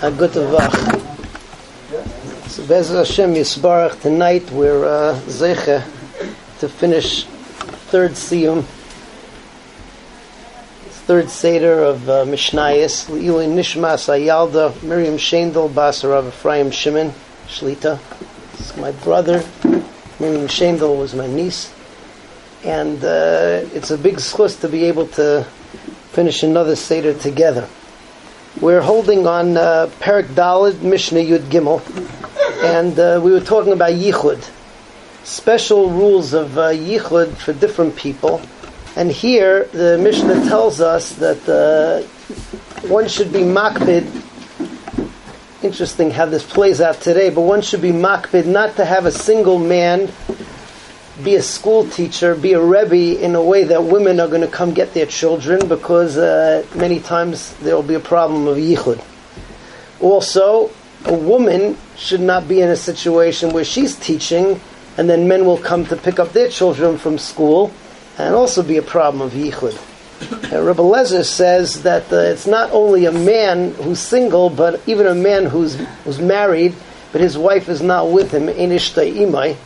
a good vach. So Bez Hashem Yisbarach, tonight we're uh, zeche to finish third siyum, third seder of uh, Mishnayis, Le'ilin Nishmas Ayalda, Miriam Shendel, Basarav Ephraim Shimon, Shlita. This is my brother. Miriam Shendel was my niece. And uh, it's a big schus to be able to finish another seder together. We're holding on uh, Perak Dalid Mishnah Yud Gimel, and uh, we were talking about Yichud, special rules of uh, Yichud for different people. And here the Mishnah tells us that uh, one should be makbid. Interesting how this plays out today, but one should be makbid not to have a single man be a school teacher, be a rebbe in a way that women are going to come get their children because uh, many times there will be a problem of yichud. Also, a woman should not be in a situation where she's teaching and then men will come to pick up their children from school and also be a problem of yichud. Uh, Rebbe Lezer says that uh, it's not only a man who's single, but even a man who's, who's married, but his wife is not with him, inishta imai,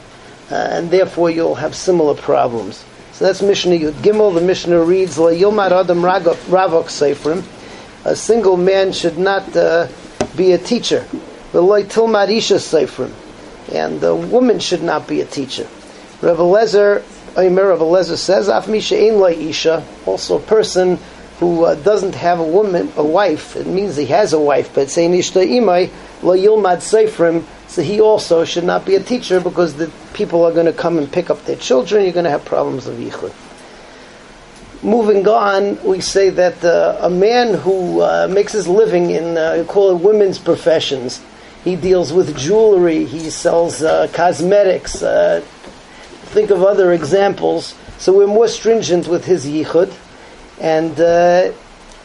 and therefore you'll have similar problems. So that's Mishnah Yud Gimel. The Mishnah reads, Adam Ravok. A single man should not uh, be a teacher. Tilmad Isha Seifrim. And a woman should not be a teacher. Rav Lezer, Omer Rav Lezer says, Af Misha Ein Isha. Also a person who uh, doesn't have a woman, a wife. It means he has a wife, but saying Ishta Imai, Lo Yilmad Seifrim, so he also should not be a teacher because the people are going to come and pick up their children. You're going to have problems of yichud. Moving on, we say that uh, a man who uh, makes his living in, uh, call it women's professions, he deals with jewelry, he sells uh, cosmetics. Uh, think of other examples. So we're more stringent with his yichud. And uh,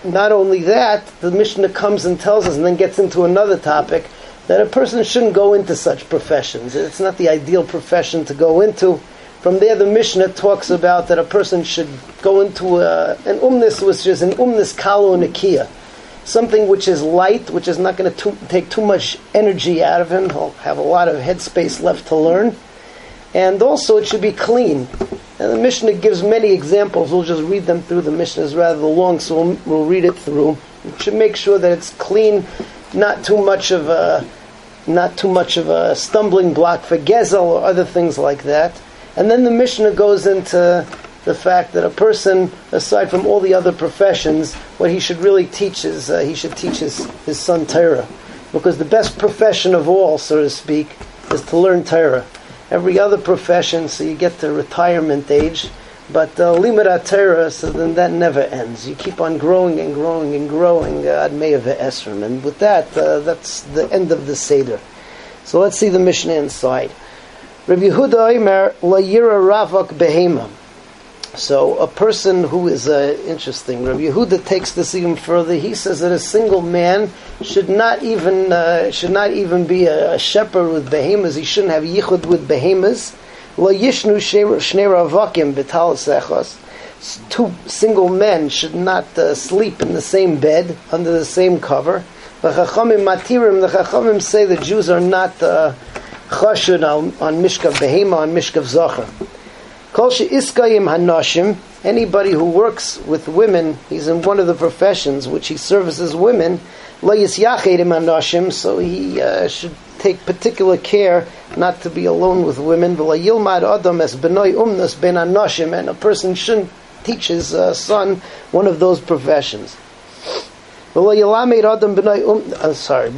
not only that, the Mishnah comes and tells us and then gets into another topic that a person shouldn't go into such professions. It's not the ideal profession to go into. From there, the Mishnah talks about that a person should go into a, an umnis, which is an umnis kalu nikia, something which is light, which is not going to take too much energy out of him. He'll have a lot of headspace left to learn. And also, it should be clean. And the Mishnah gives many examples. We'll just read them through. The Mishnah is rather long, so we'll, we'll read it through. We should make sure that it's clean, not too much of a not too much of a stumbling block for Gezel or other things like that. And then the Mishnah goes into the fact that a person, aside from all the other professions, what he should really teach is uh, he should teach his, his son Torah. Because the best profession of all, so to speak, is to learn Torah. Every other profession, so you get to retirement age, but uh, limud Torah, so then that never ends. You keep on growing and growing and growing uh, ad esrim, and with that, uh, that's the end of the seder. So let's see the Mishnah inside. Rabbi Yehuda Omer layira ravak behema. So a person who is uh, interesting, Rabbi Yehuda takes this even further. He says that a single man should not even uh, should not even be a, a shepherd with behemoths. He shouldn't have yichud with behemoths Lo yishnu shnei ravakim sechos. Two single men should not uh, sleep in the same bed under the same cover. The chachamim matirim. The chachamim say the Jews are not uh, chashud on, on mishkav behema on mishkav zachar. Kol iskayim hanashim. Anybody who works with women, he's in one of the professions which he services women. Lo yisyachedim hanashim. So he uh, should take particular care not to be alone with women. and a person shouldn't teach his uh, son one of those professions. benoy um. Uh, sorry. A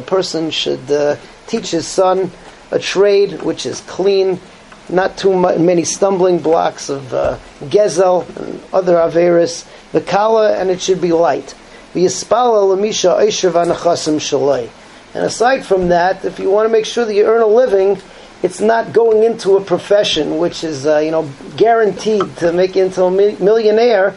person should uh, teach his son a trade which is clean, not too many stumbling blocks of uh, gezel and other averis, v'kala, and it should be light. And aside from that, if you want to make sure that you earn a living, it's not going into a profession which is, uh, you know, guaranteed to make you into a millionaire.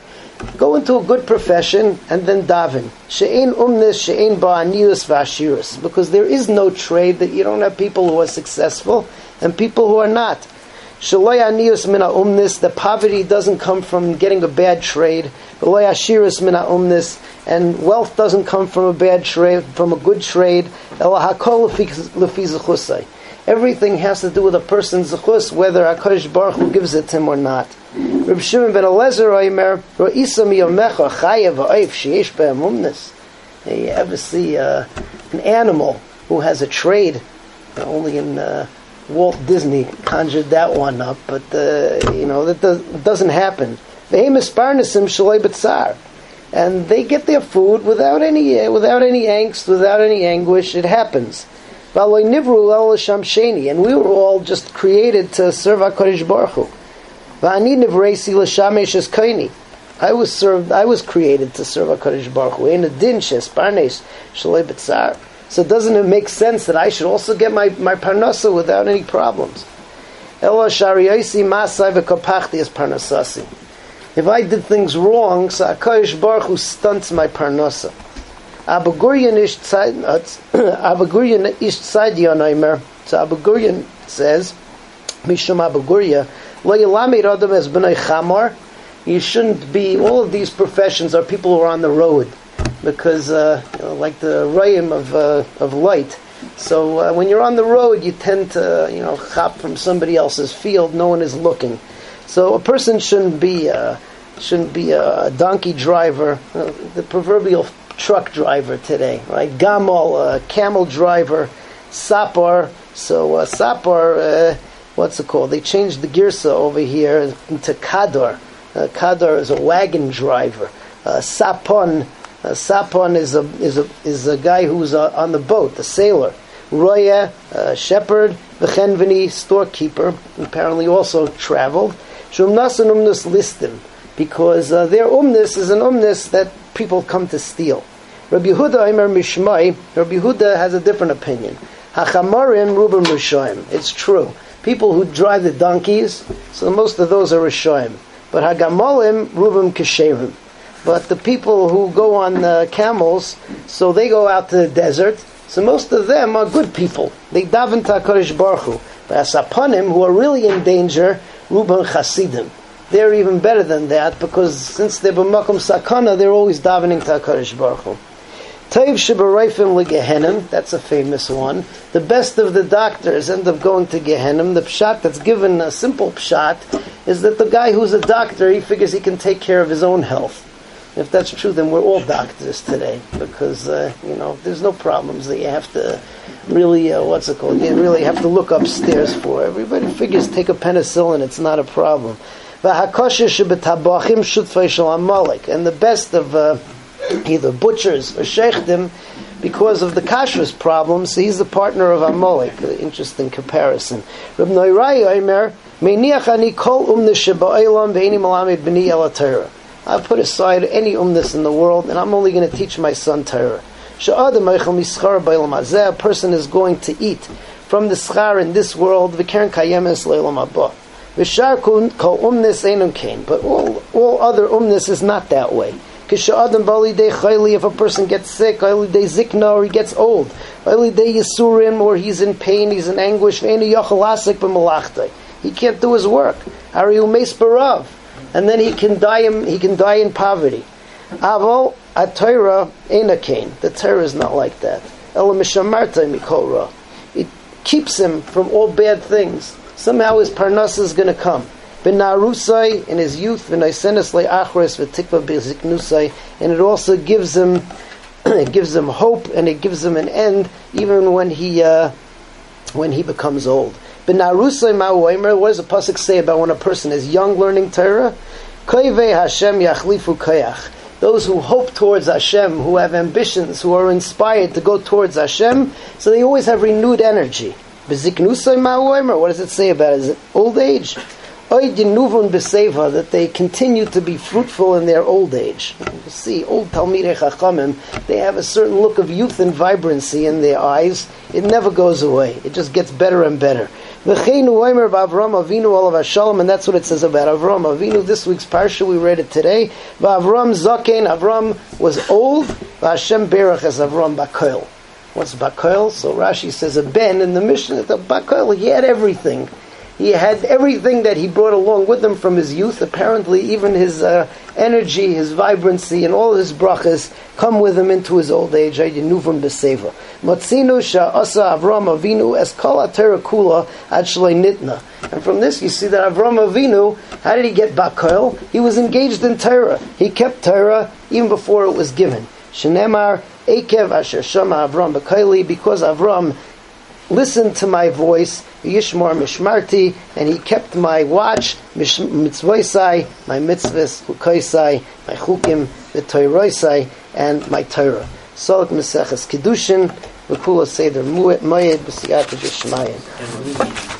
Go into a good profession and then daven. She'ein umnis, she'ein ba'aniyus v'ashirus. Because there is no trade that you don't have people who are successful and people who are not. The poverty doesn't come from getting a bad trade. And wealth doesn't come from a bad trade, from a good trade. Everything has to do with a person's zechus, whether HaKadosh Baruch Hu gives it to him or not. Reb Shimon ben Elezer Oimer, Ro'isa miyomecha chayev ha'oif sheyesh be'emumnis. You ever see uh, an animal who has a trade, only in uh, Walt Disney conjured that one up, but uh, you know that does, doesn't happen. And they get their food without any without any angst, without any anguish. It happens. And we were all just created to serve HaKadosh Baruch Hu. I was served. I was created to serve HaKadosh Baruch Hu. So doesn't it make sense that I should also get my, my parnasa without any problems? If I did things wrong, so HaKadosh Baruch Hu stunts my parnasa. Abagurian ish uh, Abagurian ish tzadion So Abagurian says, Mishum Abaguria, lo yilamid adam as b'nai chamor. You shouldn't be. All of these professions are people who are on the road because, uh, you know, like the rayim of uh, of light. So uh, when you're on the road, you tend to you know hop from somebody else's field. No one is looking. So a person shouldn't be uh, shouldn't be a donkey driver, uh, the proverbial truck driver today, right? Gamal, uh, camel driver, sapar. So sapar, what's it called? They changed the girsa over here into kadar. Uh, is a wagon driver. Sapon uh, sapon is a is a is a guy who's uh, on the boat, the sailor. Roya, uh, shepherd, v'chenveni, storekeeper, apparently also traveled. Shumnas and umnus listim, because uh, their umnus is an umnus that people come to steal. Rabbi Yehuda Aimer Mishmai, Rabbi Yehuda has a different opinion. Hachamarim rubim rishoim. It's true. People who drive the donkeys, so most of those are rishoim. But hagamolim rubim kesherim. But the people who go on uh, camels, so they go out to the desert. So most of them are good people. They daven to HaKadosh Baruch Hu. But asapanim, who are really in danger, ruban chasidim. They're even better than that because since they're b'makom sakana, they're always davening to HaKadosh Baruch Hu. Taiv Shibarayfim Gehenim, that's a famous one. The best of the doctors end up going to Gehenim. The pshat that's given, a simple pshat, is that the guy who's a doctor, he figures he can take care of his own health. If that's true, then we're all doctors today because uh, you know there's no problems that you have to really uh, what's it called? You really have to look upstairs for. Everybody figures take a penicillin, it's not a problem. And the best of uh, either butchers or sheikhdim, because of the kashrus problems, so he's the partner of Amalek. Interesting comparison. Noirai Omer, kol I put aside any umnus in the world, and I'm only going to teach my son Torah. A person is going to eat from the schar in this world, v'keren kayemes le'olam haba. V'shar kol umnis einum kain. But all, all other umnus is not that way. If a person gets sick, zikna, or he gets old, yisurim, or he's in pain, he's in anguish, he can't do his work. barav and then he can die in, he can die in poverty. Avol atayra enakain. The Torah is not like that. It keeps him from all bad things. Somehow his parnasa is going to come. Ben narusai in his youth, v'naisenes le'achres v'tikva beziknusai, and it also gives him it gives him hope and it gives him an end even when he uh, when he becomes old. What does the pasuk say about when a person is young learning Torah? Hashem yachlifu koyach. Those who hope towards Hashem, who have ambitions, who are inspired to go towards Hashem, so they always have renewed energy. What does it say about it? Is it old age? that they continue to be fruitful in their old age. You see, old Talmidei Chachamim, they have a certain look of youth and vibrancy in their eyes. It never goes away. It just gets better and better. V'cheinu oimer Avram Avinu olav Shalom, and that's what it says about Avram Avinu. This week's parsha, we read it today. V'Avram Zaken, Avram was old. V'Hashem Berach as Avram Bakoil. What's Bakoil? So Rashi says a ben in the mission. Is the Bakoil, he had everything. He had everything that he brought along with him from his youth. Apparently, even his uh, energy, his vibrancy, and all his brachas come with him into his old age. Yinuvim b'seva. Matzinu sha'asa Avram Avinu es kol kula nitna. And from this, you see that Avram Avinu, how did he get bakoil? He was engaged in Torah. He kept Torah even before it was given. Shenemar Ekev Asher Shama Avram Bakaili, because Avram listened to my voice, Yishmar Mishmarti, and he kept my watch, Mitzvoisai, my mitzvahs, Hukaisai, my chukim, the Toiroisai, and my Torah. Solat Meseches Kiddushin, V'kula Seder Moed B'siyat Shemayin.